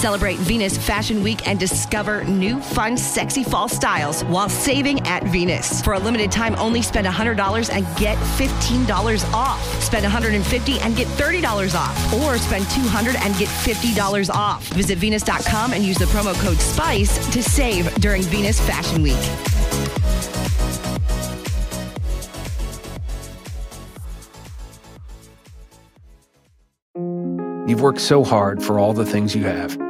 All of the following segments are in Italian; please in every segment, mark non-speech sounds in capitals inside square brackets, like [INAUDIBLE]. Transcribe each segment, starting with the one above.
Celebrate Venus Fashion Week and discover new, fun, sexy fall styles while saving at Venus. For a limited time, only spend $100 and get $15 off. Spend 150 and get $30 off. Or spend 200 and get $50 off. Visit Venus.com and use the promo code SPICE to save during Venus Fashion Week. You've worked so hard for all the things you have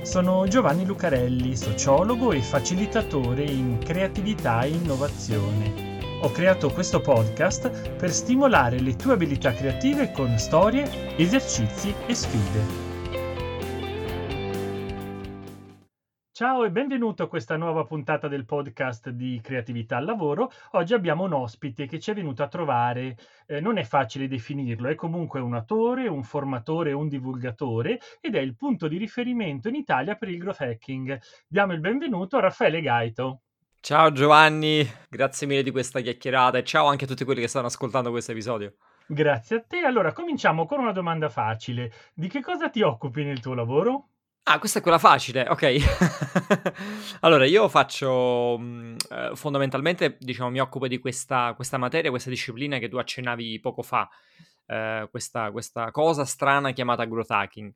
sono Giovanni Lucarelli, sociologo e facilitatore in creatività e innovazione. Ho creato questo podcast per stimolare le tue abilità creative con storie, esercizi e sfide. Ciao e benvenuto a questa nuova puntata del podcast di Creatività al Lavoro. Oggi abbiamo un ospite che ci è venuto a trovare, eh, non è facile definirlo, è comunque un attore, un formatore, un divulgatore ed è il punto di riferimento in Italia per il growth hacking. Diamo il benvenuto a Raffaele Gaito. Ciao Giovanni, grazie mille di questa chiacchierata e ciao anche a tutti quelli che stanno ascoltando questo episodio. Grazie a te. Allora, cominciamo con una domanda facile. Di che cosa ti occupi nel tuo lavoro? Ah, questa è quella facile, ok. [LAUGHS] allora, io faccio mh, eh, fondamentalmente, diciamo, mi occupo di questa, questa, materia, questa disciplina che tu accennavi poco fa, eh, questa, questa, cosa strana chiamata growth hacking,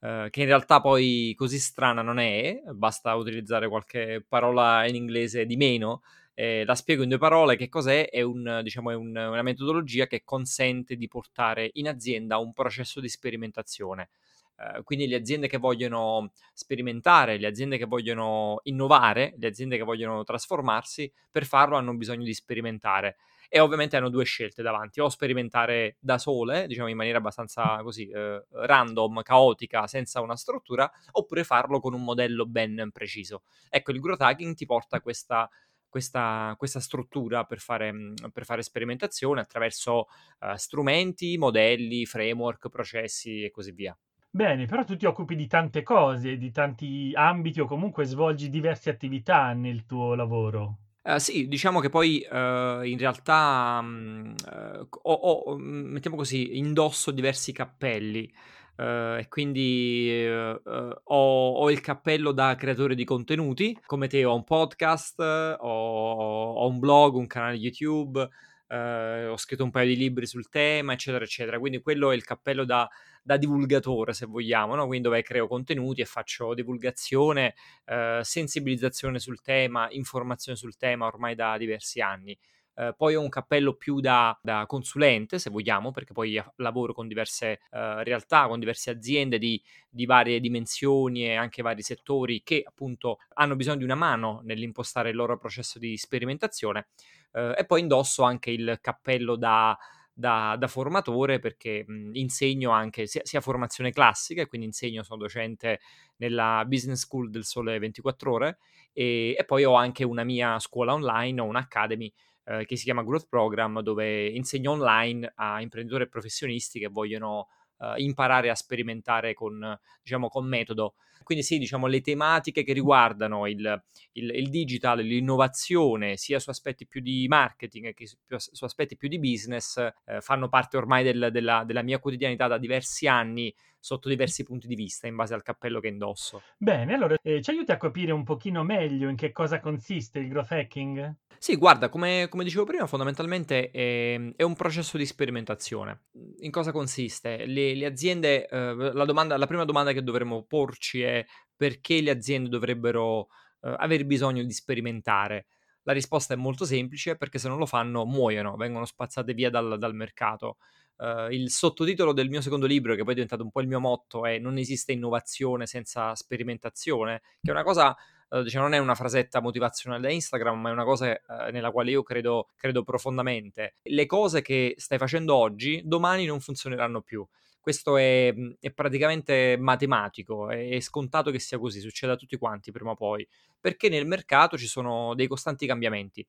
eh, che in realtà poi così strana non è, basta utilizzare qualche parola in inglese di meno. la spiego in due parole, che cos'è? È, un, diciamo, è un, una metodologia che consente di portare in azienda un processo di sperimentazione. Uh, quindi le aziende che vogliono sperimentare, le aziende che vogliono innovare, le aziende che vogliono trasformarsi, per farlo hanno bisogno di sperimentare. E ovviamente hanno due scelte davanti, o sperimentare da sole, diciamo in maniera abbastanza così uh, random, caotica, senza una struttura, oppure farlo con un modello ben preciso. Ecco, il growth hacking ti porta questa questa, questa, struttura per fare, per fare, sperimentazione attraverso uh, strumenti, modelli, framework, processi e così via. Bene, però tu ti occupi di tante cose, di tanti ambiti o comunque svolgi diverse attività nel tuo lavoro. Uh, sì, diciamo che poi uh, in realtà um, uh, ho, ho, mm, mettiamo così, indosso diversi cappelli e quindi ho, ho, il cappello da creatore di contenuti, come te ho un podcast, ho, ho un blog, un canale YouTube, ho scritto un paio di libri sul tema, eccetera, eccetera. Quindi quello è il cappello da da divulgatore, se vogliamo, no? quindi dove creo contenuti e faccio divulgazione, eh, sensibilizzazione sul tema, informazione sul tema ormai da diversi anni. Uh, poi ho un cappello più da, da, consulente, se vogliamo, perché poi lavoro con diverse uh, realtà, con diverse aziende di, di, varie dimensioni e anche vari settori che appunto hanno bisogno di una mano nell'impostare il loro processo di sperimentazione. Uh, e poi indosso anche il cappello da da, da formatore perché mh, insegno anche sia, sia, formazione classica, quindi insegno, sono docente nella Business School del Sole 24 Ore e, e poi ho anche una mia scuola online, ho un'academy eh, che si chiama Growth Program dove insegno online a imprenditori e professionisti che vogliono uh, imparare a sperimentare con, diciamo, con metodo. Quindi sì, diciamo, le tematiche che riguardano il, il, il digital, l'innovazione, sia su aspetti più di marketing che su, su aspetti più di business, eh, fanno parte ormai del, della, della mia quotidianità da diversi anni sotto diversi punti di vista in base al cappello che indosso. Bene, allora eh, ci aiuti a capire un pochino meglio in che cosa consiste il growth hacking? Sì, guarda, come, come dicevo prima, fondamentalmente è, è, un processo di sperimentazione. In cosa consiste? Le, le aziende, eh, la, domanda, la, prima domanda che dovremmo porci è perché le aziende dovrebbero eh, aver bisogno di sperimentare? La risposta è molto semplice, perché se non lo fanno muoiono, vengono spazzate via dal, dal mercato. Uh, il sottotitolo del mio secondo libro, che poi è diventato un po' il mio motto, è Non esiste innovazione senza sperimentazione, che è una cosa, uh, diciamo, non è una frasetta motivazionale da Instagram, ma è una cosa uh, nella quale io credo, credo profondamente. Le cose che stai facendo oggi, domani non funzioneranno più. Questo è, è praticamente matematico, è, è, scontato che sia così, succede a tutti quanti prima o poi, perché nel mercato ci sono dei costanti cambiamenti.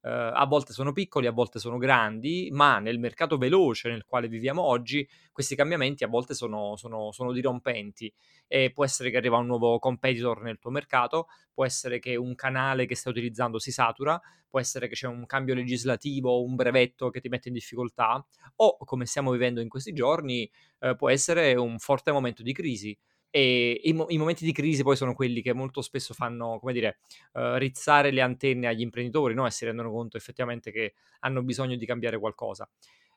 Uh, a volte sono piccoli, a volte sono grandi, ma nel mercato veloce nel quale viviamo oggi, questi cambiamenti a volte sono, sono, sono dirompenti. E può essere che arriva un nuovo competitor nel tuo mercato, può essere che un canale che stai utilizzando si satura, può essere che c'è un cambio legislativo, un brevetto che ti mette in difficoltà, o come stiamo vivendo in questi giorni, uh, può essere un forte momento di crisi. E i, mo- i, momenti di crisi poi sono quelli che molto spesso fanno, come dire, uh, rizzare le antenne agli imprenditori no? e si rendono conto effettivamente che hanno bisogno di cambiare qualcosa.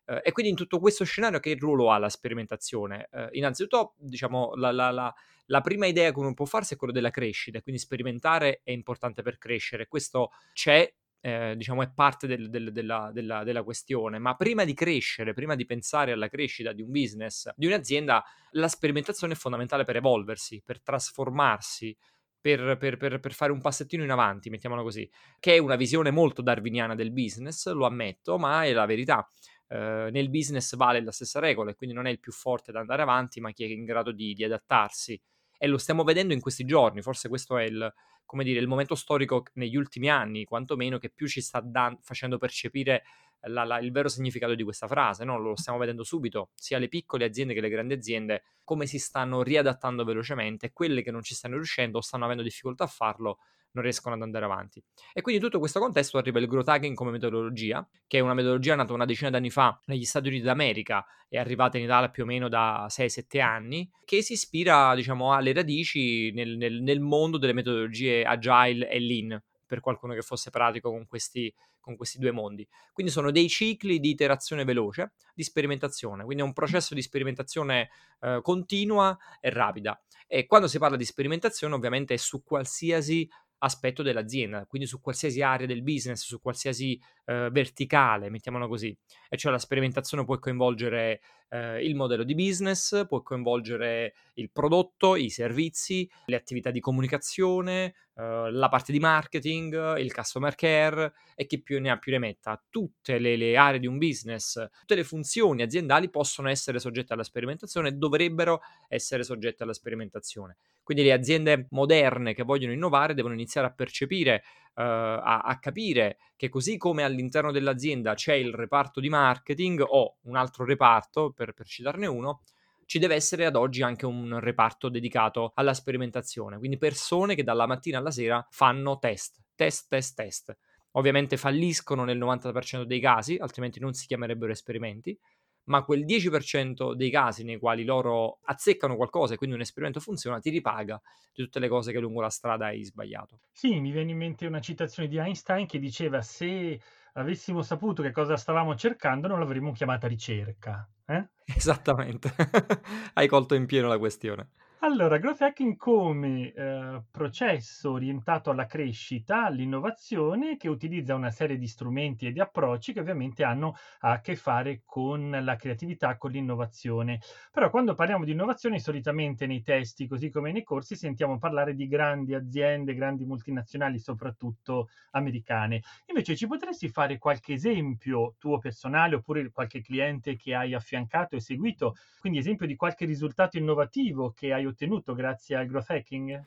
Uh, e quindi in tutto questo scenario che ruolo ha la sperimentazione? Uh, innanzitutto, diciamo, la, la, la, la, prima idea che uno può farsi è quella della crescita, quindi sperimentare è importante per crescere. Questo c'è eh, diciamo, è parte del, del, della, della, della, questione. Ma prima di crescere, prima di pensare alla crescita di un business, di un'azienda, la sperimentazione è fondamentale per evolversi, per trasformarsi. Per, per, per, fare un passettino in avanti, mettiamola così, che è una visione molto darwiniana del business, lo ammetto, ma è la verità. Uh, nel business vale la stessa regola e quindi non è il più forte ad andare avanti, ma chi è in grado di, di adattarsi. E lo stiamo vedendo in questi giorni, forse questo è il, come dire, il momento storico negli ultimi anni, quantomeno, che più ci sta dan- facendo percepire la, la, il vero significato di questa frase. No? Lo stiamo vedendo subito, sia le piccole aziende che le grandi aziende, come si stanno riadattando velocemente quelle che non ci stanno riuscendo o stanno avendo difficoltà a farlo non riescono ad andare avanti. E quindi in tutto questo contesto arriva il growth hacking come metodologia, che è una metodologia nata una decina d'anni fa negli Stati Uniti d'America e arrivata in Italia più o meno da 6-7 anni, che si ispira, diciamo, alle radici nel, nel, nel mondo delle metodologie agile e lean, per qualcuno che fosse pratico con questi, con questi due mondi. Quindi sono dei cicli di iterazione veloce, di sperimentazione, quindi è un processo di sperimentazione eh, continua e rapida. E quando si parla di sperimentazione ovviamente è su qualsiasi aspetto dell'azienda, quindi su qualsiasi area del business, su qualsiasi eh, verticale, mettiamola così. E cioè la sperimentazione può coinvolgere eh, il modello di business, può coinvolgere il prodotto, i servizi, le attività di comunicazione, eh, la parte di marketing, il customer care e chi più ne ha più ne metta. Tutte le, le aree di un business, tutte le funzioni aziendali possono essere soggette alla sperimentazione e dovrebbero essere soggette alla sperimentazione. Quindi le aziende moderne che vogliono innovare devono iniziare a percepire, a, a, capire che così come all'interno dell'azienda c'è il reparto di marketing o un altro reparto, per, per citarne uno, ci deve essere ad oggi anche un reparto dedicato alla sperimentazione, quindi persone che dalla mattina alla sera fanno test, test, test, test. Ovviamente falliscono nel 90% dei casi, altrimenti non si chiamerebbero esperimenti, ma quel 10% dei casi nei quali loro azzeccano qualcosa e quindi un esperimento funziona, ti ripaga di tutte le cose che lungo la strada hai sbagliato. Sì, mi viene in mente una citazione di Einstein che diceva se avessimo saputo che cosa stavamo cercando non l'avremmo chiamata ricerca. Eh? [LAUGHS] Esattamente, [LAUGHS] hai colto in pieno la questione. Allora, growth hacking come eh, processo orientato alla crescita, all'innovazione, che utilizza una serie di strumenti e di approcci che ovviamente hanno a che fare con la creatività, con l'innovazione. Però quando parliamo di innovazione, solitamente nei testi, così come nei corsi, sentiamo parlare di grandi aziende, grandi multinazionali, soprattutto americane. Invece ci potresti fare qualche esempio tuo personale oppure qualche cliente che hai affiancato e seguito, quindi esempio di qualche risultato innovativo che hai ottenuto grazie al growth hacking?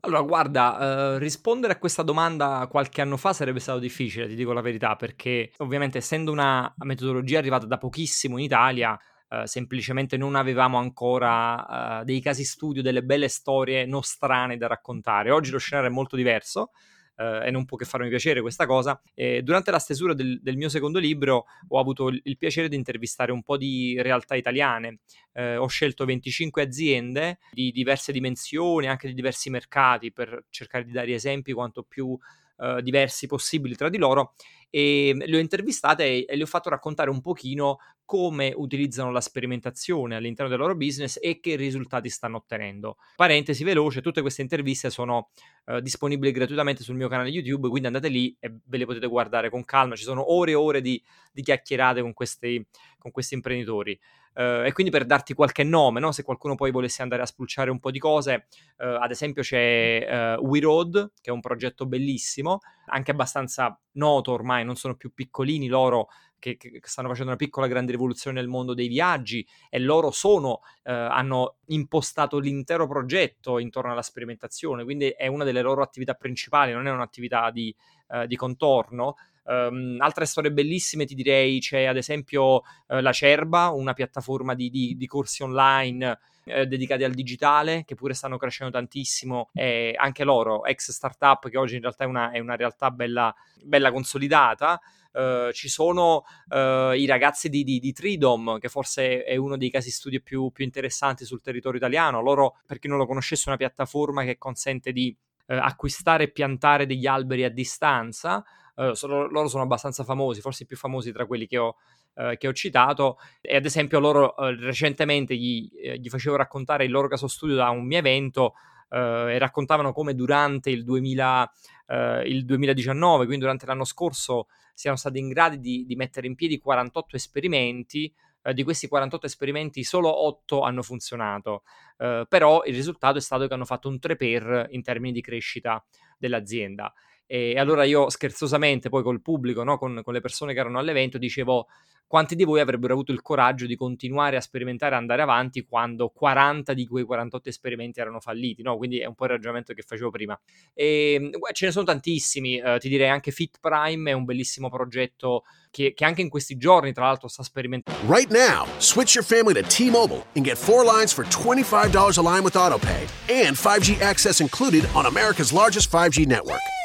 Allora, guarda, eh, rispondere a questa domanda qualche anno fa sarebbe stato difficile, ti dico la verità, perché ovviamente essendo una metodologia arrivata da pochissimo in Italia, eh, semplicemente non avevamo ancora eh, dei casi studio, delle belle storie nostrane da raccontare. Oggi lo scenario è molto diverso eh, e non può che farmi piacere questa cosa. E durante la stesura del, del, mio secondo libro ho avuto il, il, piacere di intervistare un po' di realtà italiane. Eh, ho scelto 25 aziende di diverse dimensioni, anche di diversi mercati, per cercare di dare esempi quanto più uh, diversi possibili tra di loro e le ho intervistate e, le ho fatto raccontare un pochino come utilizzano la sperimentazione all'interno del loro business e che risultati stanno ottenendo. Parentesi veloce, tutte queste interviste sono uh, disponibili gratuitamente sul mio canale YouTube, quindi andate lì e ve le potete guardare con calma, ci sono ore e ore di, di chiacchierate con questi, con questi imprenditori. Uh, e quindi per darti qualche nome, no? se qualcuno poi volesse andare a spulciare un po' di cose, uh, ad esempio c'è uh, We Road, che è un progetto bellissimo, anche abbastanza noto ormai, non sono più piccolini loro, che, che, stanno facendo una piccola grande rivoluzione nel mondo dei viaggi e loro sono, eh, hanno impostato l'intero progetto intorno alla sperimentazione, quindi è una delle loro attività principali, non è un'attività di, eh, di contorno. Um, altre storie bellissime ti direi c'è ad esempio uh, La Cerba, una piattaforma di, di, di corsi online eh, dedicati al digitale che pure stanno crescendo tantissimo e anche loro, ex startup che oggi in realtà è una, è una realtà bella, bella consolidata. Uh, ci sono uh, i ragazzi di, di, di, Tridom, che forse è uno dei casi studio più, più, interessanti sul territorio italiano. Loro, per chi non lo conoscesse, è una piattaforma che consente di uh, acquistare e piantare degli alberi a distanza. Sono, loro sono abbastanza famosi, forse i più famosi tra quelli che ho, che ho citato. E ad esempio, loro recentemente gli, gli facevo raccontare il loro caso studio da un mio evento. e raccontavano come durante il 2000, eh, il 2019, quindi durante l'anno scorso, siamo stati in grado di, di mettere in piedi 48 esperimenti. Eh, di questi 48 esperimenti solo 8 hanno funzionato, eh, però il risultato è stato che hanno fatto un 3 per in termini di crescita dell'azienda. E allora io scherzosamente poi col pubblico, no, con, con, le persone che erano all'evento, dicevo quanti di voi avrebbero avuto il coraggio di continuare a sperimentare andare avanti quando 40 di quei 48 esperimenti erano falliti, no? Quindi è un po' il ragionamento che facevo prima. E ehm, ce ne sono tantissimi, uh, ti direi anche Fit Prime è un bellissimo progetto che, che, anche in questi giorni tra l'altro sta sperimentando. Right now, switch your family to T-Mobile and get four lines for $25 a line with AutoPay and 5G access included on America's largest 5G network.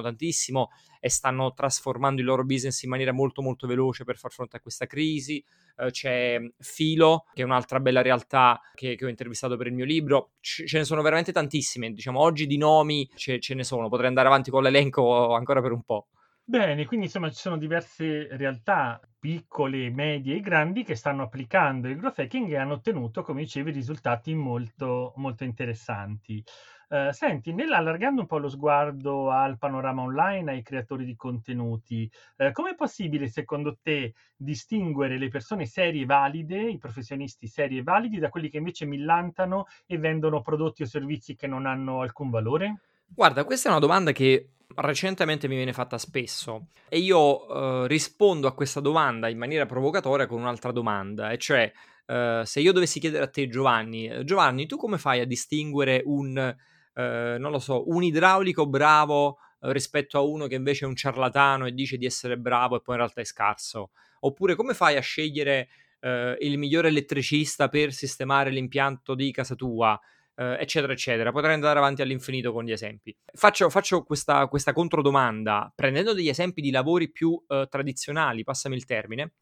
tantissimo e stanno trasformando il loro business in maniera molto molto veloce per far fronte a questa crisi. Uh, c'è Filo, che è un'altra bella realtà che, che ho intervistato per il mio libro. C- ce ne sono veramente tantissime, diciamo oggi di nomi ce, ce ne sono, potrei andare avanti con l'elenco ancora per un po'. Bene, quindi insomma ci sono diverse realtà piccole, medie e grandi che stanno applicando il growth hacking e hanno ottenuto, come dicevi, risultati molto, molto interessanti. Uh, senti, nell'allargando un po' lo sguardo al panorama online, ai creatori di contenuti, uh, com'è possibile secondo te distinguere le persone serie e valide, i professionisti seri e validi, da quelli che invece millantano e vendono prodotti o servizi che non hanno alcun valore? Guarda, questa è una domanda che recentemente mi viene fatta spesso e io uh, rispondo a questa domanda in maniera provocatoria con un'altra domanda, e cioè se io dovessi chiedere a te Giovanni, Giovanni, tu come fai a distinguere un eh, non lo so, un idraulico bravo eh, rispetto a uno che invece è un ciarlatano e dice di essere bravo e poi in realtà è scarso? Oppure come fai a scegliere eh, il migliore elettricista per sistemare l'impianto di casa tua? Uh, eccetera, eccetera. Potrei andare avanti all'infinito con gli esempi. Faccio, faccio questa, questa, controdomanda prendendo degli esempi di lavori più uh, tradizionali, passami il termine,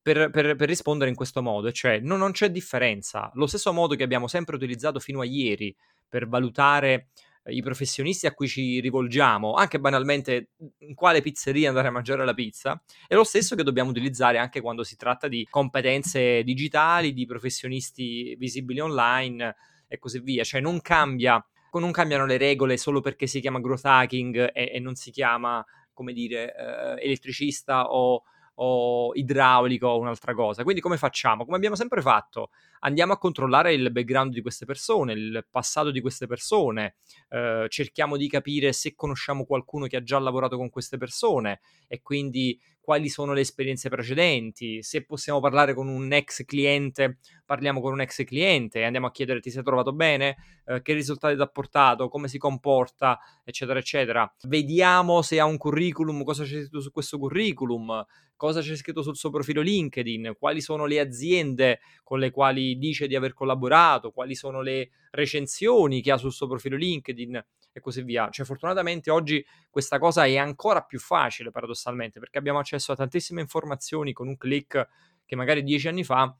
per, per, per, rispondere in questo modo, cioè no, non c'è differenza. Lo stesso modo che abbiamo sempre utilizzato fino a ieri per valutare eh, i professionisti a cui ci rivolgiamo, anche banalmente in quale pizzeria andare a mangiare la pizza, è lo stesso che dobbiamo utilizzare anche quando si tratta di competenze digitali, di professionisti visibili online e così via. Cioè non cambia, non cambiano le regole solo perché si chiama growth hacking e, e non si chiama, come dire, eh, elettricista o o idraulico o un'altra cosa. Quindi come facciamo? Come abbiamo sempre fatto, andiamo a controllare il background di queste persone, il passato di queste persone, eh, cerchiamo di capire se conosciamo qualcuno che ha già lavorato con queste persone e quindi quali sono le esperienze precedenti, se possiamo parlare con un ex cliente, parliamo con un ex cliente e andiamo a chiedere ti sei trovato bene, eh, che risultati ti ha portato, come si comporta, eccetera, eccetera. Vediamo se ha un curriculum, cosa c'è scritto su questo curriculum, cosa c'è scritto sul suo profilo LinkedIn, quali sono le aziende con le quali dice di aver collaborato, quali sono le recensioni che ha sul suo profilo LinkedIn e così via. Cioè, fortunatamente oggi questa cosa è ancora più facile, paradossalmente, perché abbiamo accesso a tantissime informazioni con un click che magari dieci anni fa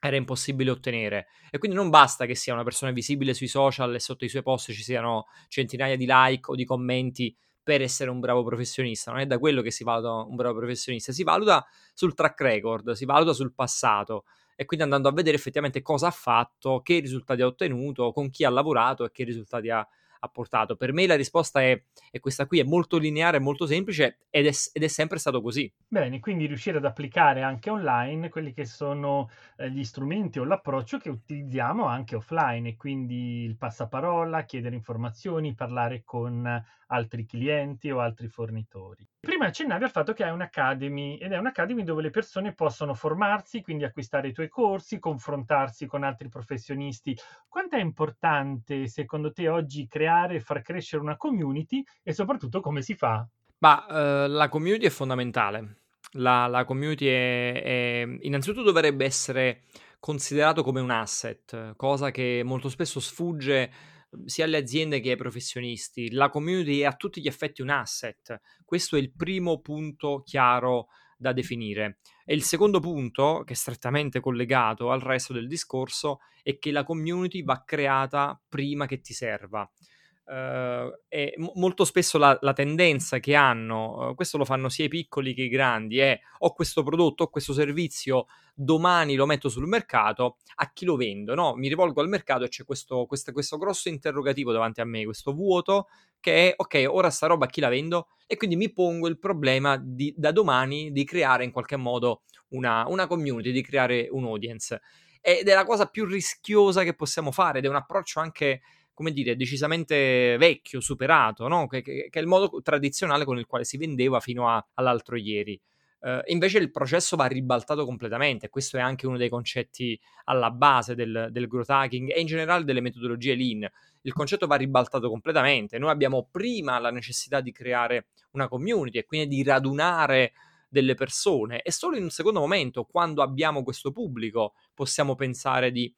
era impossibile ottenere. E quindi non basta che sia una persona visibile sui social e sotto i suoi post ci siano centinaia di like o di commenti per essere un bravo professionista. Non è da quello che si valuta un bravo professionista, si valuta sul track record, si valuta sul passato e quindi andando a vedere effettivamente cosa ha fatto, che risultati ha ottenuto, con chi ha lavorato e che risultati ha, ha portato. Per me la risposta è, è questa qui, è molto lineare, molto semplice ed è, ed è, sempre stato così. Bene, quindi riuscire ad applicare anche online quelli che sono eh, gli strumenti o l'approccio che utilizziamo anche offline e quindi il passaparola, chiedere informazioni, parlare con altri clienti o altri fornitori. Prima accennavi al fatto che hai un'academy ed è un'academy dove le persone possono formarsi, quindi acquistare i tuoi corsi, confrontarsi con altri professionisti. Quanto è importante secondo te oggi creare e far crescere una community e soprattutto come si fa? Ma eh, la community è fondamentale. La, la community è, è, innanzitutto dovrebbe essere considerato come un asset, cosa che molto spesso sfugge sia alle aziende che ai professionisti. La community è a tutti gli effetti un asset. Questo è il primo punto chiaro da definire. E il secondo punto, che è strettamente collegato al resto del discorso, è che la community va creata prima che ti serva. Uh, e m- molto spesso la, la, tendenza che hanno, uh, questo lo fanno sia i piccoli che i grandi, è ho questo prodotto, ho questo servizio, domani lo metto sul mercato, a chi lo vendo? No? Mi rivolgo al mercato e c'è questo, questo, questo grosso interrogativo davanti a me, questo vuoto che è ok, ora sta roba a chi la vendo? E quindi mi pongo il problema di, da domani di creare in qualche modo una, una community, di creare un audience. Ed è la cosa più rischiosa che possiamo fare ed è un approccio anche come dire, decisamente vecchio, superato, no? che, che, che, è il modo tradizionale con il quale si vendeva fino a, all'altro ieri. Uh, invece il processo va ribaltato completamente, questo è anche uno dei concetti alla base del, del growth hacking e in generale delle metodologie lean. Il concetto va ribaltato completamente. Noi abbiamo prima la necessità di creare una community e quindi di radunare delle persone e solo in un secondo momento, quando abbiamo questo pubblico, possiamo pensare di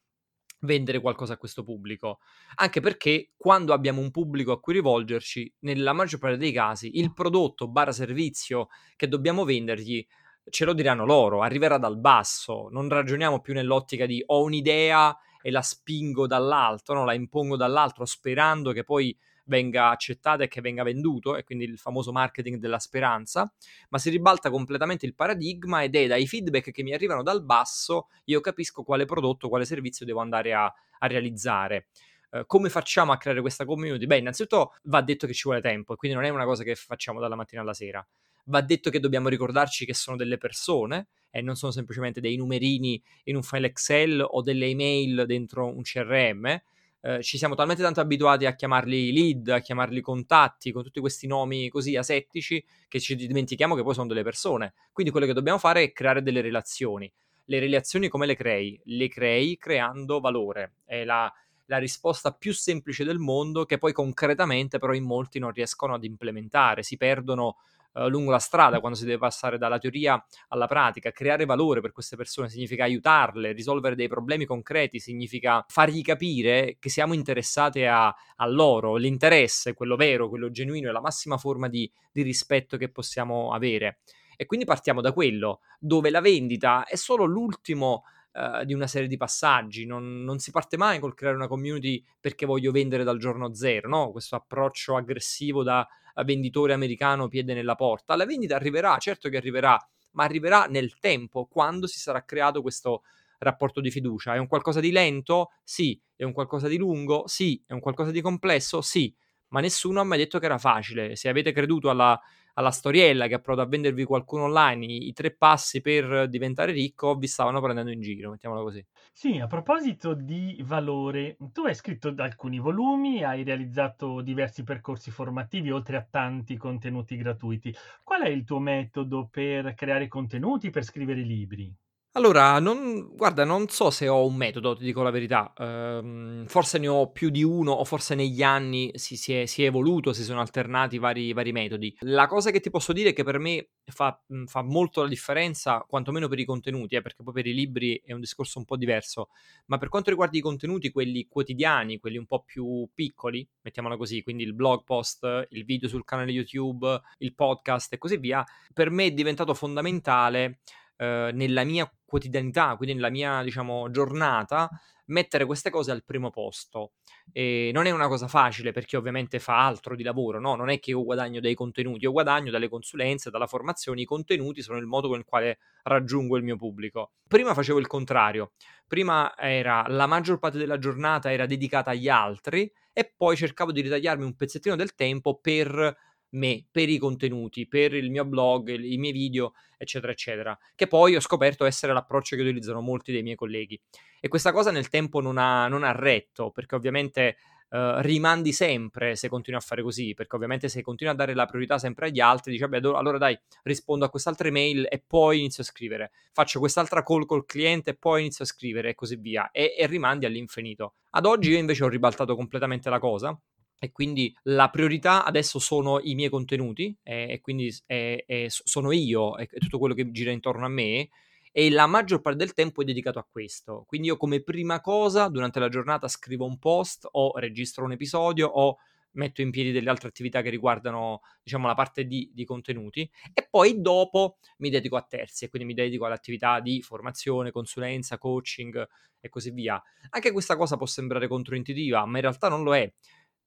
vendere qualcosa a questo pubblico. Anche perché quando abbiamo un pubblico a cui rivolgerci, nella maggior parte dei casi, il prodotto barra servizio che dobbiamo vendergli ce lo diranno loro, arriverà dal basso, non ragioniamo più nell'ottica di ho un'idea e la spingo dall'alto, no? la impongo dall'altro sperando che poi venga accettata e che venga venduto, e quindi il famoso marketing della speranza, ma si ribalta completamente il paradigma ed è dai feedback che mi arrivano dal basso io capisco quale prodotto, quale servizio devo andare a, a realizzare. Uh, come facciamo a creare questa community? Beh, innanzitutto va detto che ci vuole tempo e quindi non è una cosa che facciamo dalla mattina alla sera. Va detto che dobbiamo ricordarci che sono delle persone e non sono semplicemente dei numerini in un file Excel o delle email dentro un CRM eh, ci siamo talmente tanto abituati a chiamarli lead, a chiamarli contatti, con tutti questi nomi così asettici, che ci dimentichiamo che poi sono delle persone. Quindi quello che dobbiamo fare è creare delle relazioni. Le relazioni come le crei? Le crei creando valore. È la, la risposta più semplice del mondo che poi concretamente però in molti non riescono ad implementare, si perdono eh, lungo la strada quando si deve passare dalla teoria alla pratica. Creare valore per queste persone significa aiutarle, risolvere dei problemi concreti, significa fargli capire che siamo interessati a, a loro. L'interesse, quello vero, quello genuino, è la massima forma di, di rispetto che possiamo avere. E quindi partiamo da quello, dove la vendita è solo l'ultimo uh, di una serie di passaggi. Non, non, si parte mai col creare una community perché voglio vendere dal giorno zero, no? Questo approccio aggressivo da venditore americano piede nella porta. La vendita arriverà, certo che arriverà, ma arriverà nel tempo, quando si sarà creato questo rapporto di fiducia. È un qualcosa di lento? Sì. È un qualcosa di lungo? Sì. È un qualcosa di complesso? Sì. Ma nessuno ha mai detto che era facile. Se avete creduto alla alla storiella che ha provato a vendervi qualcuno online, i, i, tre passi per diventare ricco, vi stavano prendendo in giro, mettiamola così. Sì, a proposito di valore, tu hai scritto alcuni volumi, hai realizzato diversi percorsi formativi, oltre a tanti contenuti gratuiti. Qual è il tuo metodo per creare contenuti, per scrivere libri? Allora, non, guarda, non so se ho un metodo, ti dico la verità. Ehm, forse ne ho più di uno, o forse negli anni si, si, è, si è, evoluto, si sono alternati vari, vari, metodi. La cosa che ti posso dire è che per me fa, fa molto la differenza, quantomeno per i contenuti, eh, perché poi per i libri è un discorso un po' diverso. Ma per quanto riguarda i contenuti, quelli quotidiani, quelli un po' più piccoli, mettiamola così, quindi il blog post, il video sul canale YouTube, il podcast e così via, per me è diventato fondamentale eh, nella mia quotidianità, quindi nella mia, diciamo, giornata, mettere queste cose al primo posto. E non è una cosa facile perché ovviamente fa altro di lavoro, no? Non è che io guadagno dai contenuti, io guadagno dalle consulenze, dalla formazione, i contenuti sono il modo con il quale raggiungo il mio pubblico. Prima facevo il contrario, prima era la maggior parte della giornata era dedicata agli altri e poi cercavo di ritagliarmi un pezzettino del tempo per me, per i contenuti, per il mio blog, i miei video, eccetera, eccetera, che poi ho scoperto essere l'approccio che utilizzano molti dei miei colleghi. E questa cosa nel tempo non ha, non ha retto, perché ovviamente Uh, rimandi sempre se continui a fare così, perché ovviamente se continui a dare la priorità sempre agli altri, dici vabbè allora dai, rispondo a quest'altra email e poi inizio a scrivere, faccio quest'altra call col cliente e poi inizio a scrivere e così via, e, e rimandi all'infinito. Ad oggi io invece ho ribaltato completamente la cosa e quindi la priorità adesso sono i miei contenuti e, e quindi è, è, sono io e tutto quello che gira intorno a me e la maggior parte del tempo è dedicato a questo. Quindi io come prima cosa durante la giornata scrivo un post o registro un episodio o metto in piedi delle altre attività che riguardano diciamo la parte di, di contenuti e poi dopo mi dedico a terzi e quindi mi dedico all'attività di formazione, consulenza, coaching e così via. Anche questa cosa può sembrare controintuitiva ma in realtà non lo è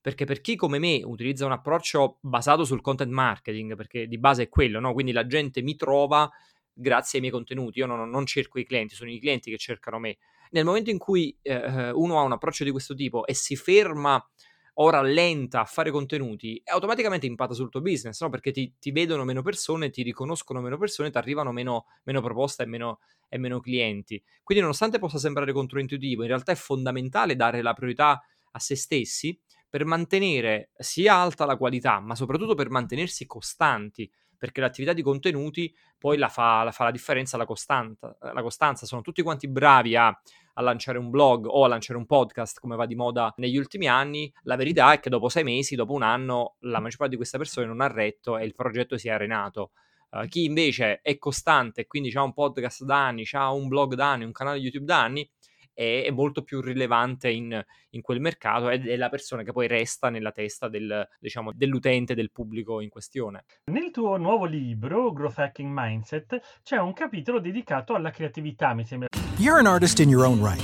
perché per chi come me utilizza un approccio basato sul content marketing, perché di base è quello, no? quindi la gente mi trova grazie ai miei contenuti, io non, non, cerco i clienti, sono i clienti che cercano me. Nel momento in cui eh, uno ha un approccio di questo tipo e si ferma o rallenta a fare contenuti, automaticamente impatta sul tuo business, no? perché ti, ti, vedono meno persone, ti riconoscono meno persone, ti arrivano meno, meno proposte e meno, e meno clienti. Quindi nonostante possa sembrare controintuitivo, in realtà è fondamentale dare la priorità a se stessi per mantenere sia alta la qualità, ma soprattutto per mantenersi costanti, perché l'attività di contenuti poi la fa la, fa la differenza la, costanta, la costanza. Sono tutti quanti bravi a, a, lanciare un blog o a lanciare un podcast, come va di moda negli ultimi anni. La verità è che dopo sei mesi, dopo un anno, la maggior parte di queste persone non ha retto e il progetto si è arenato. Uh, chi invece è costante, quindi ha un podcast da anni, ha un blog da anni, un canale YouTube da anni, è, è molto più rilevante in, in, quel mercato ed è la persona che poi resta nella testa del, diciamo, dell'utente, del pubblico in questione. Nel tuo nuovo libro, Growth Hacking Mindset, c'è un capitolo dedicato alla creatività, mi sembra. You're an artist in your own right.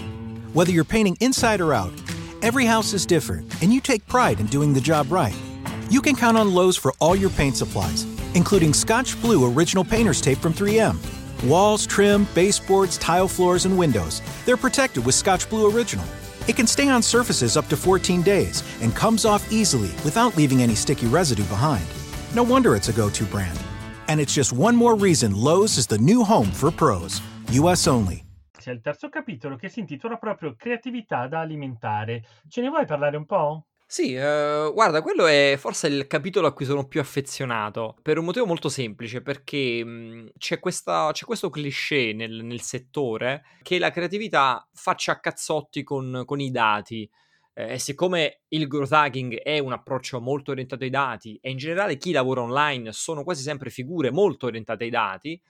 Whether you're painting inside or out, every house is different, and you take pride in doing the job right. You can count on Lowe's for all your paint supplies, including Scotch Blue Original Painter's Tape from 3M. Walls, trim, baseboards, tile floors, and windows. They're protected with Scotch Blue Original. It can stay on surfaces up to 14 days and comes off easily without leaving any sticky residue behind. No wonder it's a go to brand. And it's just one more reason Lowe's is the new home for pros. US only. C'è il terzo capitolo che si intitola proprio Creatività da alimentare. Ce ne vuoi parlare un po'? Sì, uh, guarda, quello è forse il capitolo a cui sono più affezionato, per un motivo molto semplice, perché mh, mhmm, c'è, questa, c'è, questo cliché nel, nel, settore che la creatività faccia a cazzotti con, con i dati. Eh, e siccome il growth hacking è un approccio molto orientato ai dati e in generale chi lavora online sono quasi sempre figure molto orientate ai dati, eh,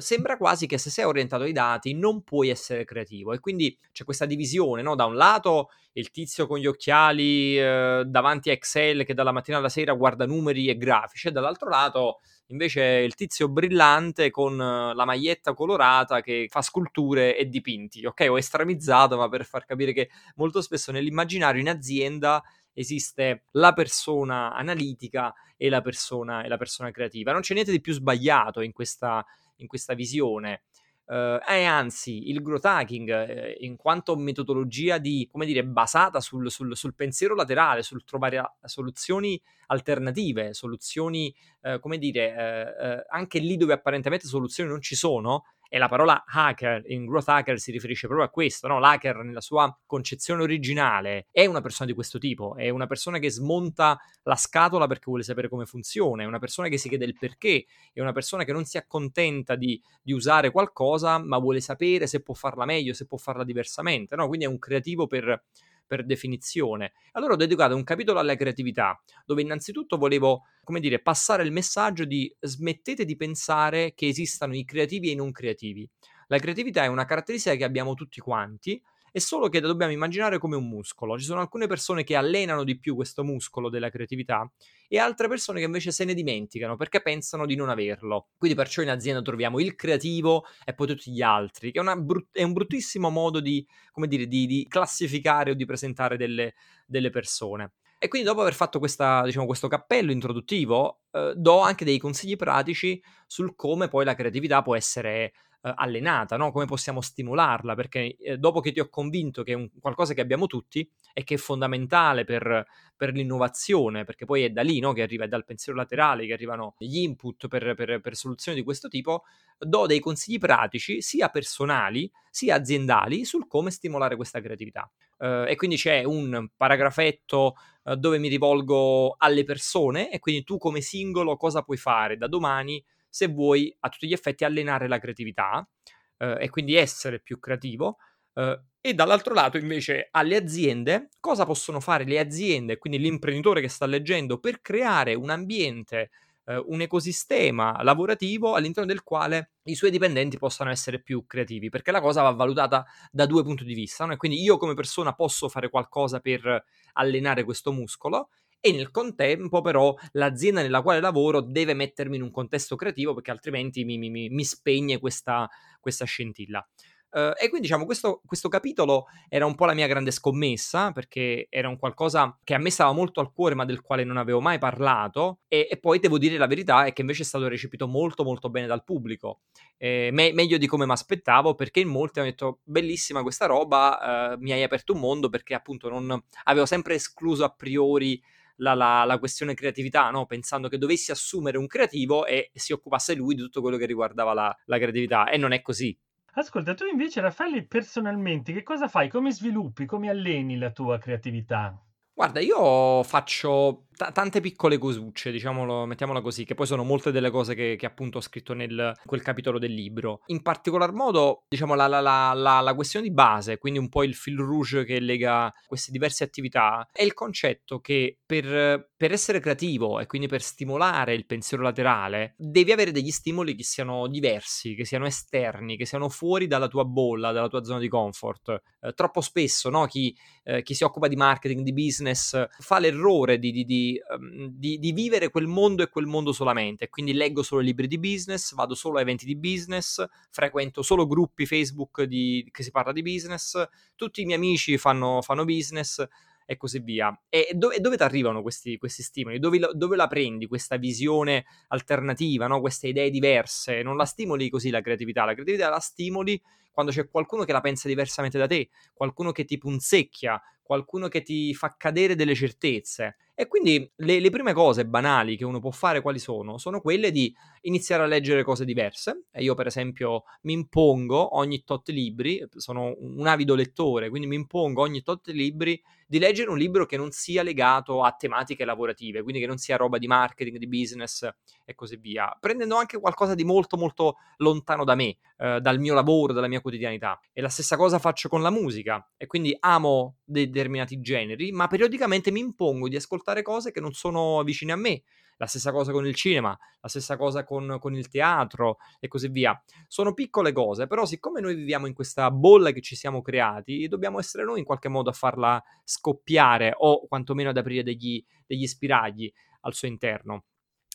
sembra quasi che se sei orientato ai dati non puoi essere creativo e quindi c'è questa divisione, no? Da un lato il tizio con gli occhiali eh, davanti a Excel che dalla mattina alla sera guarda numeri e grafici e dall'altro lato invece il tizio brillante con la maglietta colorata che fa sculture e dipinti. Ok, ho estremizzato, ma per far capire che molto spesso nell'immaginario in azienda esiste la persona analitica e la persona, e la persona creativa. Non c'è niente di più sbagliato in questa, in questa visione. Uh, e anzi, il growth hacking, eh, in quanto metodologia di, come dire, basata sul, sul, sul pensiero laterale, sul trovare soluzioni alternative, soluzioni, eh, come dire, eh, eh, anche lì dove apparentemente soluzioni non ci sono, e la parola hacker in Growth Hacker si riferisce proprio a questo, no? L'hacker nella sua concezione originale è una persona di questo tipo, è una persona che smonta la scatola perché vuole sapere come funziona, è una persona che si chiede il perché, è una persona che non si accontenta di, di usare qualcosa, ma vuole sapere se può farla meglio, se può farla diversamente, no? Quindi è un creativo per per definizione. Allora ho dedicato un capitolo alla creatività, dove innanzitutto volevo, come dire, passare il messaggio di smettete di pensare che esistano i creativi e i non creativi. La creatività è una caratteristica che abbiamo tutti quanti è solo che la dobbiamo immaginare come un muscolo. Ci sono alcune persone che allenano di più questo muscolo della creatività e altre persone che invece se ne dimenticano perché pensano di non averlo. Quindi perciò in azienda troviamo il creativo e poi tutti gli altri, che è, brut- è un bruttissimo modo di, dire, di, di, classificare o di presentare delle, delle persone. E quindi dopo aver fatto questa, diciamo, questo cappello introduttivo, eh, do anche dei consigli pratici sul come poi la creatività può essere allenata, no? come possiamo stimolarla, perché eh, dopo che ti ho convinto che è un, qualcosa che abbiamo tutti e che è fondamentale per, per l'innovazione, perché poi è da lì no? che arriva, dal pensiero laterale che arrivano gli input per, per, per soluzioni di questo tipo, do dei consigli pratici sia personali sia aziendali sul come stimolare questa creatività. Uh, e quindi c'è un paragrafetto uh, dove mi rivolgo alle persone e quindi tu come singolo cosa puoi fare da domani se vuoi a tutti gli effetti allenare la creatività eh, e quindi essere più creativo. Eh, e dall'altro lato invece alle aziende, cosa possono fare le aziende, quindi l'imprenditore che sta leggendo, per creare un ambiente, eh, un ecosistema lavorativo all'interno del quale i suoi dipendenti possano essere più creativi, perché la cosa va valutata da due punti di vista. No? quindi io come persona posso fare qualcosa per allenare questo muscolo e nel contempo però l'azienda nella quale lavoro deve mettermi in un contesto creativo perché altrimenti mi, mi, mi spegne questa, questa scintilla. Uh, e quindi diciamo questo, questo, capitolo era un po' la mia grande scommessa perché era un qualcosa che a me stava molto al cuore ma del quale non avevo mai parlato e, e poi devo dire la verità è che invece è stato recepito molto molto bene dal pubblico eh, me- meglio di come mi aspettavo perché in molti hanno detto bellissima questa roba uh, mi hai aperto un mondo perché appunto non avevo sempre escluso a priori la, la, la questione creatività, no? pensando che dovessi assumere un creativo e si occupasse lui di tutto quello che riguardava la, la creatività e non è così. Ascolta, tu invece Raffaele personalmente che cosa fai? Come sviluppi, come alleni la tua creatività? Guarda, io faccio t- tante piccole cosucce, diciamolo, mettiamola così, che poi sono molte delle cose che, che appunto ho scritto nel quel capitolo del libro. In particolar modo, diciamo, la, la, la, la, questione di base, quindi un po' il fil rouge che lega queste diverse attività, è il concetto che per, per essere creativo e quindi per stimolare il pensiero laterale, devi avere degli stimoli che siano diversi, che siano esterni, che siano fuori dalla tua bolla, dalla tua zona di comfort. Eh, troppo spesso, no, chi, eh, chi si occupa di marketing, di business, fa l'errore di, di, di, um, di, vivere quel mondo e quel mondo solamente. Quindi leggo solo libri di business, vado solo a eventi di business, frequento solo gruppi Facebook di, che si parla di business, tutti i miei amici fanno, fanno business e così via. E dove, dove ti arrivano questi, questi stimoli? Dove, dove, la prendi questa visione alternativa, no? queste idee diverse? Non la stimoli così la creatività, la creatività la stimoli quando c'è qualcuno che la pensa diversamente da te, qualcuno che ti punzecchia, qualcuno che ti fa cadere delle certezze. E quindi le, le, prime cose banali che uno può fare quali sono? Sono quelle di iniziare a leggere cose diverse. E io, per esempio, mi impongo ogni tot libri, sono un avido lettore, quindi mi impongo ogni tot libri di leggere un libro che non sia legato a tematiche lavorative, quindi che non sia roba di marketing, di business e così via, prendendo anche qualcosa di molto molto lontano da me, eh, dal mio lavoro, dalla mia quotidianità. E la stessa cosa faccio con la musica e quindi amo determinati generi, ma periodicamente mi impongo di ascoltare cose che non sono vicine a me. La stessa cosa con il cinema, la stessa cosa con, con il teatro e così via. Sono piccole cose, però siccome noi viviamo in questa bolla che ci siamo creati, dobbiamo essere noi in qualche modo a farla scoppiare o quantomeno ad aprire degli, degli spiragli al suo interno.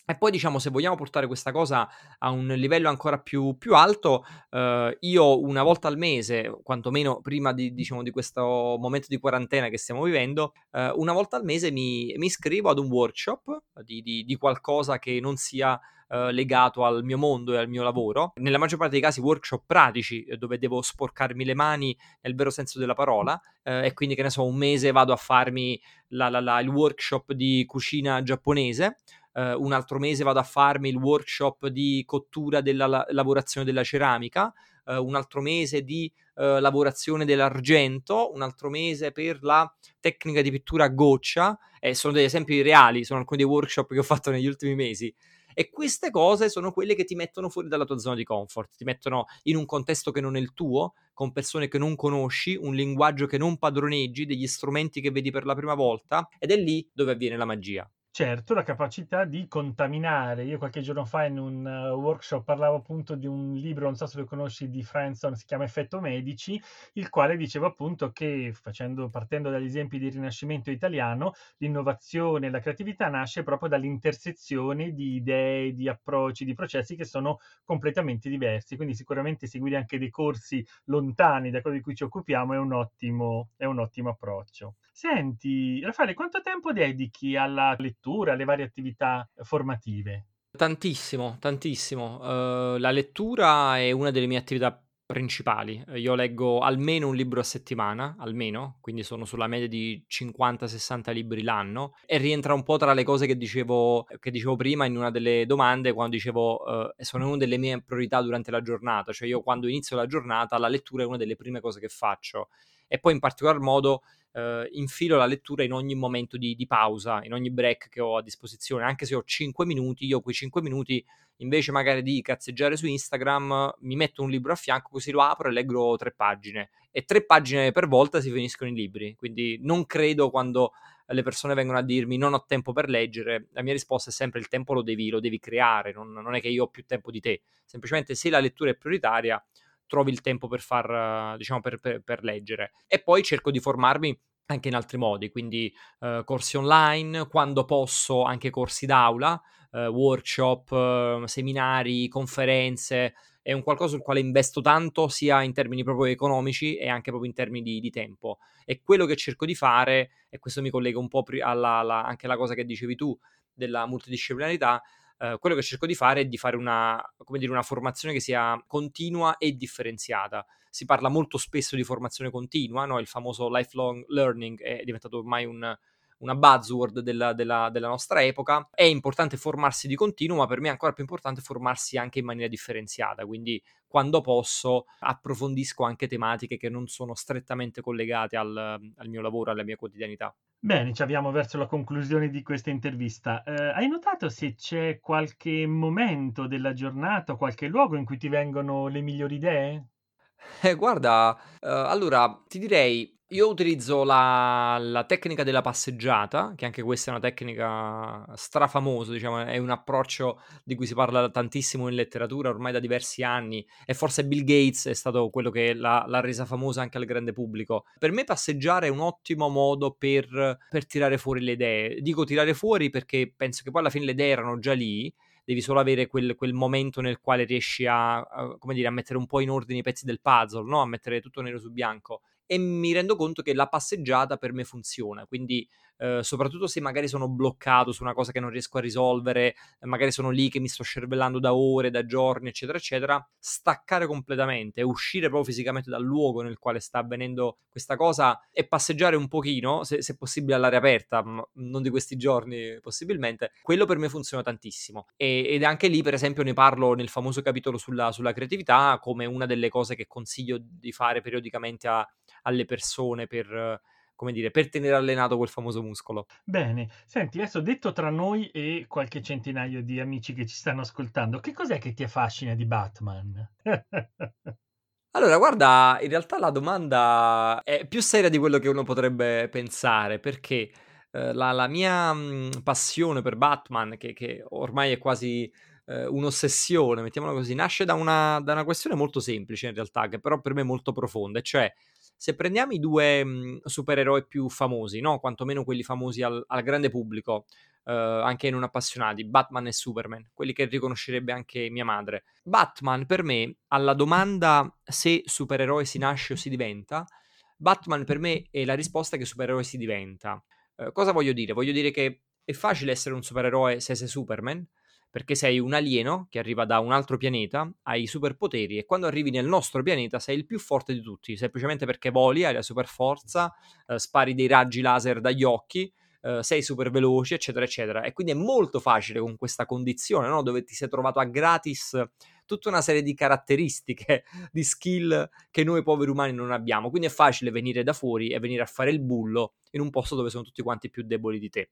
E poi diciamo, se vogliamo portare questa cosa a un livello ancora più, più alto, eh, io una volta al mese, quantomeno prima di, diciamo, di questo momento di quarantena che stiamo vivendo, eh, una volta al mese mi, mi, iscrivo ad un workshop di, di, di qualcosa che non sia eh, legato al mio mondo e al mio lavoro. Nella maggior parte dei casi workshop pratici, eh, dove devo sporcarmi le mani nel vero senso della parola, eh, e quindi che ne so, un mese vado a farmi la, la, la, il workshop di cucina giapponese eh, un altro mese vado a farmi il workshop di cottura della la- lavorazione della ceramica, eh, un altro mese di eh, lavorazione dell'argento, un altro mese per la tecnica di pittura a goccia, e sono degli esempi reali, sono alcuni dei workshop che ho fatto negli ultimi mesi. E queste cose sono quelle che ti mettono fuori dalla tua zona di comfort, ti mettono in un contesto che non è il tuo, con persone che non conosci, un linguaggio che non padroneggi, degli strumenti che vedi per la prima volta, ed è lì dove avviene la magia. Certo, la capacità di contaminare. Io qualche giorno fa in un uh, workshop parlavo appunto di un libro, non so se lo conosci, di Franson, si chiama Effetto Medici, il quale diceva appunto che, facendo, partendo dagli esempi del Rinascimento italiano, l'innovazione e la creatività nasce proprio dall'intersezione di idee, di approcci, di processi che sono completamente diversi. Quindi sicuramente seguire anche dei corsi lontani da quello di cui ci occupiamo è un ottimo, è un ottimo approccio. Senti, Raffaele, quanto tempo dedichi alla lettura, alle varie attività formative? Tantissimo, tantissimo. Uh, la lettura è una delle mie attività principali. Io leggo almeno un libro a settimana, almeno, quindi sono sulla media di 50-60 libri l'anno e rientra un po' tra le cose che dicevo, che dicevo prima in una delle domande quando dicevo uh, sono una delle mie priorità durante la giornata, cioè io quando inizio la giornata la lettura è una delle prime cose che faccio e poi in particolar modo eh, infilo la lettura in ogni momento di, di, pausa, in ogni break che ho a disposizione, anche se ho 5 minuti, io quei 5 minuti invece magari di cazzeggiare su Instagram mi metto un libro a fianco così lo apro e leggo tre pagine. E tre pagine per volta si finiscono i libri, quindi non credo quando le persone vengono a dirmi non ho tempo per leggere, la mia risposta è sempre il tempo lo devi, lo devi creare, non, non è che io ho più tempo di te, semplicemente se la lettura è prioritaria trovi il tempo per far, diciamo, per, per, per leggere. E poi cerco di formarmi anche in altri modi, quindi uh, corsi online, quando posso anche corsi d'aula, uh, workshop, uh, seminari, conferenze, è un qualcosa sul quale investo tanto sia in termini proprio economici e anche proprio in termini di, di tempo. E quello che cerco di fare, e questo mi collega un po' alla, alla, anche alla cosa che dicevi tu della multidisciplinarità, eh, quello che cerco di fare è di fare una, dire, una formazione che sia continua e differenziata. Si parla molto spesso di formazione continua, no? il famoso lifelong learning è diventato ormai un, una buzzword della, della, della, nostra epoca. È importante formarsi di continuo, ma per me è ancora più importante formarsi anche in maniera differenziata. Quindi, quando posso, approfondisco anche tematiche che non sono strettamente collegate al, al mio lavoro, alla mia quotidianità. Bene, ci avviamo verso la conclusione di questa intervista. Eh, hai notato se c'è qualche momento della giornata qualche luogo in cui ti vengono le migliori idee? Eh, guarda, uh, allora ti direi io utilizzo la, la, tecnica della passeggiata, che anche questa è una tecnica strafamosa, diciamo, è un approccio di cui si parla tantissimo in letteratura ormai da diversi anni e forse Bill Gates è stato quello che l'ha, l'ha resa famosa anche al grande pubblico. Per me passeggiare è un ottimo modo per, per tirare fuori le idee. Dico tirare fuori perché penso che poi alla fine le idee erano già lì, devi solo avere quel, quel momento nel quale riesci a, a, dire, a, mettere un po' in ordine i pezzi del puzzle, no? a mettere tutto nero su bianco e mi rendo conto che la passeggiata per me funziona, quindi eh, soprattutto se magari sono bloccato su una cosa che non riesco a risolvere, magari sono lì che mi sto scervellando da ore, da giorni, eccetera, eccetera, staccare completamente, uscire proprio fisicamente dal luogo nel quale sta avvenendo questa cosa e passeggiare un pochino, se, se possibile all'aria aperta, non di questi giorni possibilmente, quello per me funziona tantissimo. E, ed anche lì, per esempio, ne parlo nel famoso capitolo sulla, sulla creatività come una delle cose che consiglio di fare periodicamente a alle persone per, come dire, per tenere allenato quel famoso muscolo. Bene, senti, adesso detto tra noi e qualche centinaio di amici che ci stanno ascoltando, che cos'è che ti affascina di Batman? [LAUGHS] Allora, guarda, in realtà la domanda è più seria di quello che uno potrebbe pensare, perché eh, la, la, mia mh, passione per Batman, che, che ormai è quasi eh, un'ossessione, mettiamola così, nasce da una, da una, questione molto semplice in realtà, che però per me è molto profonda, cioè se prendiamo i due mh, mhmm, supereroi più famosi, no? quantomeno quelli famosi al, al grande pubblico, eh, anche non appassionati, Batman e Superman, quelli che riconoscerebbe anche mia madre. Batman per me, alla domanda se supereroe si nasce o si diventa, Batman per me è la risposta che supereroe si diventa. Eh, cosa voglio dire? Voglio dire che è facile essere un supereroe se sei Superman, perché sei un alieno che arriva da un altro pianeta, hai superpoteri e quando arrivi nel nostro pianeta sei il più forte di tutti, semplicemente perché voli, hai la super forza, eh, spari dei raggi laser dagli occhi, eh, sei super veloce, eccetera, eccetera. E quindi è molto facile con questa condizione, no? dove ti sei trovato a gratis tutta una serie di caratteristiche, [LAUGHS] di skill che noi poveri umani non abbiamo. Quindi è facile venire da fuori e venire a fare il bullo in un posto dove sono tutti quanti più deboli di te.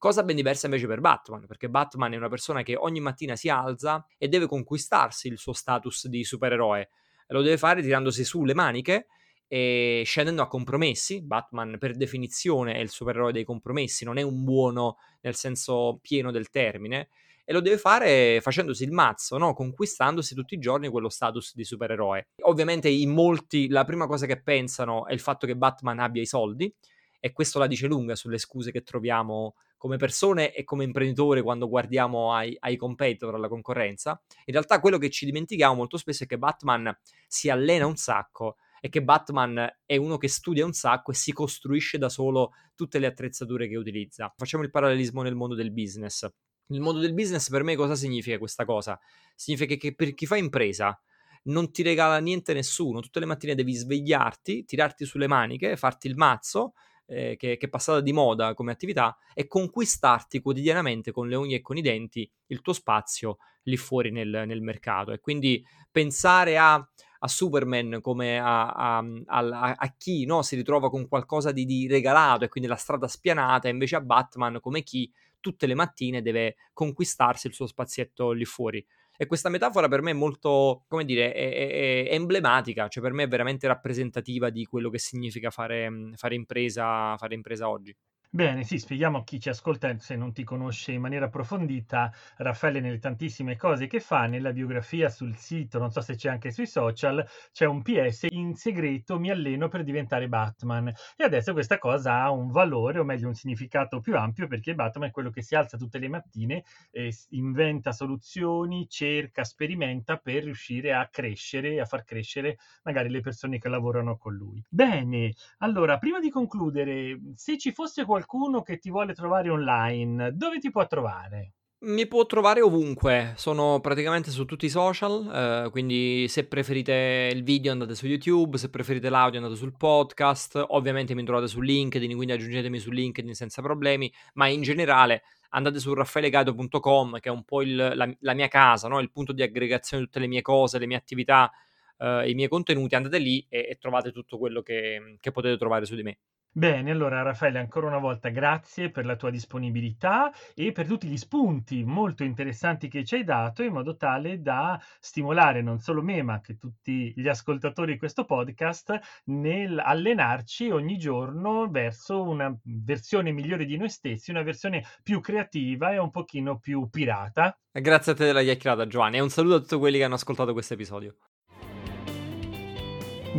Cosa ben diversa invece per Batman, perché Batman è una persona che ogni mattina si alza e deve conquistarsi il suo status di supereroe. Lo deve fare tirandosi su le maniche e scendendo a compromessi. Batman, per definizione, è il supereroe dei compromessi, non è un buono nel senso pieno del termine. E lo deve fare facendosi il mazzo, no? conquistandosi tutti i giorni quello status di supereroe. Ovviamente in molti la prima cosa che pensano è il fatto che Batman abbia i soldi, e questo la dice lunga sulle scuse che troviamo come persone e come imprenditori quando guardiamo ai, ai competitor, alla concorrenza. In realtà quello che ci dimentichiamo molto spesso è che Batman si allena un sacco è che Batman è uno che studia un sacco e si costruisce da solo tutte le attrezzature che utilizza. Facciamo il parallelismo nel mondo del business. Nel mondo del business per me cosa significa questa cosa? Significa che per chi fa impresa non ti regala niente nessuno, tutte le mattine devi svegliarti, tirarti sulle maniche, farti il mazzo, eh, che, che, è passata di moda come attività, e conquistarti quotidianamente con le unghie e con i denti il tuo spazio lì fuori nel, nel mercato. E quindi pensare a a Superman come a, a, a, chi no, si ritrova con qualcosa di, di, regalato e quindi la strada spianata, invece a Batman come chi tutte le mattine deve conquistarsi il suo spazietto lì fuori. E questa metafora per me è molto, come dire, è, è, è emblematica, cioè per me è veramente rappresentativa di quello che significa fare, fare, impresa, fare impresa oggi. Bene, sì, spieghiamo a chi ci ascolta se non ti conosce in maniera approfondita. Raffaele, nelle tantissime cose che fa, nella biografia sul sito, non so se c'è anche sui social, c'è un PS in segreto mi alleno per diventare Batman. E adesso questa cosa ha un valore, o meglio un significato più ampio, perché Batman è quello che si alza tutte le mattine, e inventa soluzioni, cerca, sperimenta per riuscire a crescere, a far crescere magari le persone che lavorano con lui. Bene, allora, prima di concludere, se ci fosse qualcuno qualcuno che ti vuole trovare online, dove ti può trovare? Mi può trovare ovunque, sono praticamente su tutti i social, eh, quindi se preferite il video andate su YouTube, se preferite l'audio andate sul podcast, ovviamente mi trovate su LinkedIn, quindi aggiungetemi su LinkedIn senza problemi, ma in generale andate su raffaelegato.com che è un po' il, la, la, mia casa, no? il punto di aggregazione di tutte le mie cose, le mie attività, eh, i miei contenuti, andate lì e, e trovate tutto quello che, che potete trovare su di me. Bene, allora Raffaele, ancora una volta grazie per la tua disponibilità e per tutti gli spunti molto interessanti che ci hai dato in modo tale da stimolare non solo me, ma anche tutti gli ascoltatori di questo podcast nel allenarci ogni giorno verso una versione migliore di noi stessi, una versione più creativa e un pochino più pirata. Grazie a te della chiacchierata, Giovanni, e un saluto a tutti quelli che hanno ascoltato questo episodio.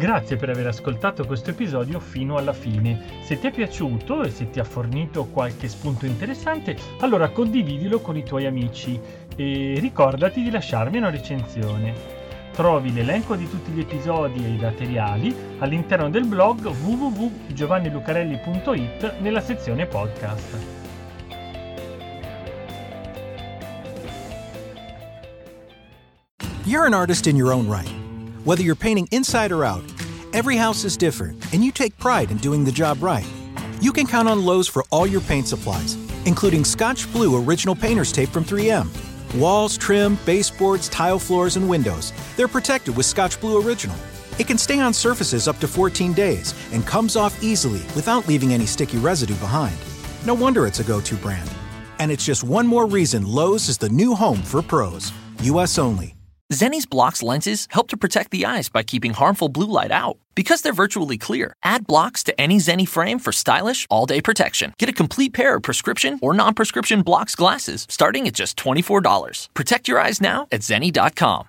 Grazie per aver ascoltato questo episodio fino alla fine. Se ti è piaciuto e se ti ha fornito qualche spunto interessante, allora condividilo con i tuoi amici e ricordati di lasciarmi una recensione. Trovi l'elenco di tutti gli episodi e i materiali all'interno del blog www.giovannilucarelli.it nella sezione podcast. You're an artist in your own right. Whether you're painting inside or out, every house is different, and you take pride in doing the job right. You can count on Lowe's for all your paint supplies, including Scotch Blue Original Painter's Tape from 3M. Walls, trim, baseboards, tile floors, and windows, they're protected with Scotch Blue Original. It can stay on surfaces up to 14 days and comes off easily without leaving any sticky residue behind. No wonder it's a go to brand. And it's just one more reason Lowe's is the new home for pros. US only. Zenni's blocks lenses help to protect the eyes by keeping harmful blue light out. Because they're virtually clear, add blocks to any Zenni frame for stylish, all day protection. Get a complete pair of prescription or non prescription blocks glasses starting at just $24. Protect your eyes now at Zenni.com.